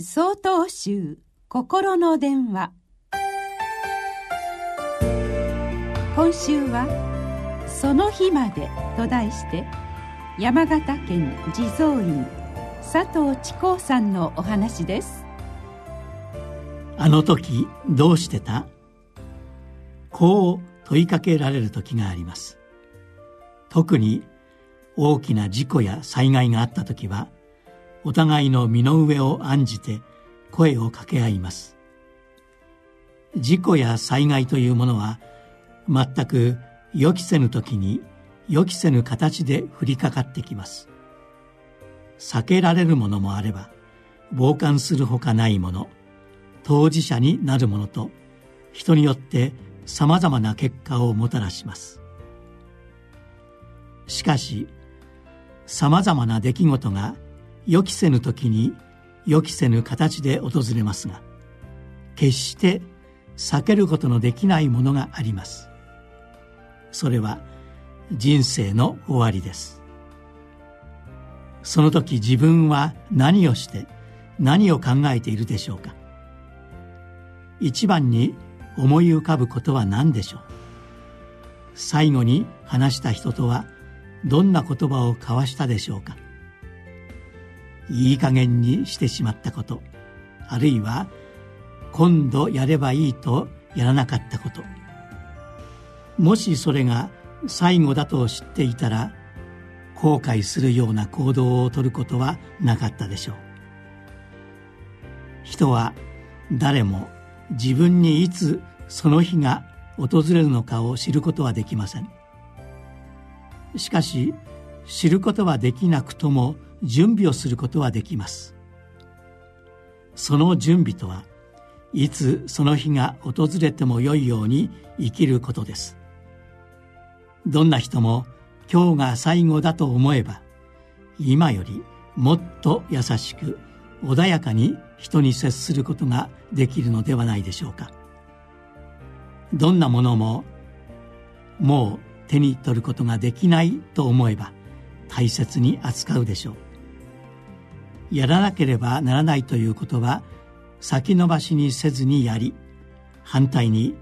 総統集心の電話。今週は「その日まで」と題して山形県地蔵院佐藤智光さんのお話です。あの時どうしてた？こう問いかけられる時があります。特に大きな事故や災害があった時はお互いの身の上を案じて声を掛け合います。事故や災害というものは全く予期せぬ時に予期せぬ形で降りかかってきます。避けられるものもあれば傍観するほかないもの当事者になるものと人によってさまざまな結果をもたらします。しかしさまざまな出来事が予期せぬ時に予期せぬ形で訪れますが決して避けることのできないものがあります。それは人生の終わりです。その時自分は何をして何を考えているでしょうか。一番に思い浮かぶことは何でしょう。最後に話した人とはどんな言葉を交わしたでしょうか。いい加減にしてしまったことあるいは今度やればいいとやらなかったこと。もしそれが最後だと知っていたら後悔するような行動をとることはなかったでしょう。人は誰も自分にいつその日が訪れるのかを知ることはできません。しかし知ることはできなくとも準備をすることはできます。その準備とはいつその日が訪れてもよいように生きることです。どんな人も今日が最後だと思えば今よりもっと優しく穏やかに人に接することができるのではないでしょうか。どんなものももう手に取ることができないと思えば大切に扱うでしょう。やらなければならないということは先延ばしにせずにやり反対に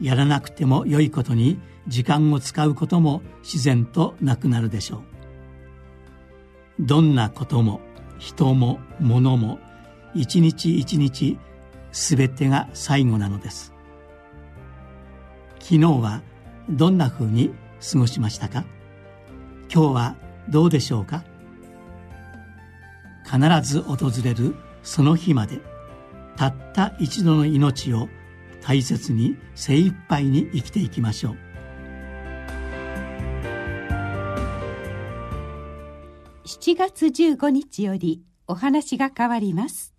やらなくても良いことに時間を使うことも自然となくなるでしょう。どんなことも人も物も一日一日全てが最後なのです。昨日はどんなふうに過ごしましたか？今日はどうでしょうか？必ず訪れるその日までたった一度の命を大切に精一杯に生きていきましょう。7月15日よりお話が変わります。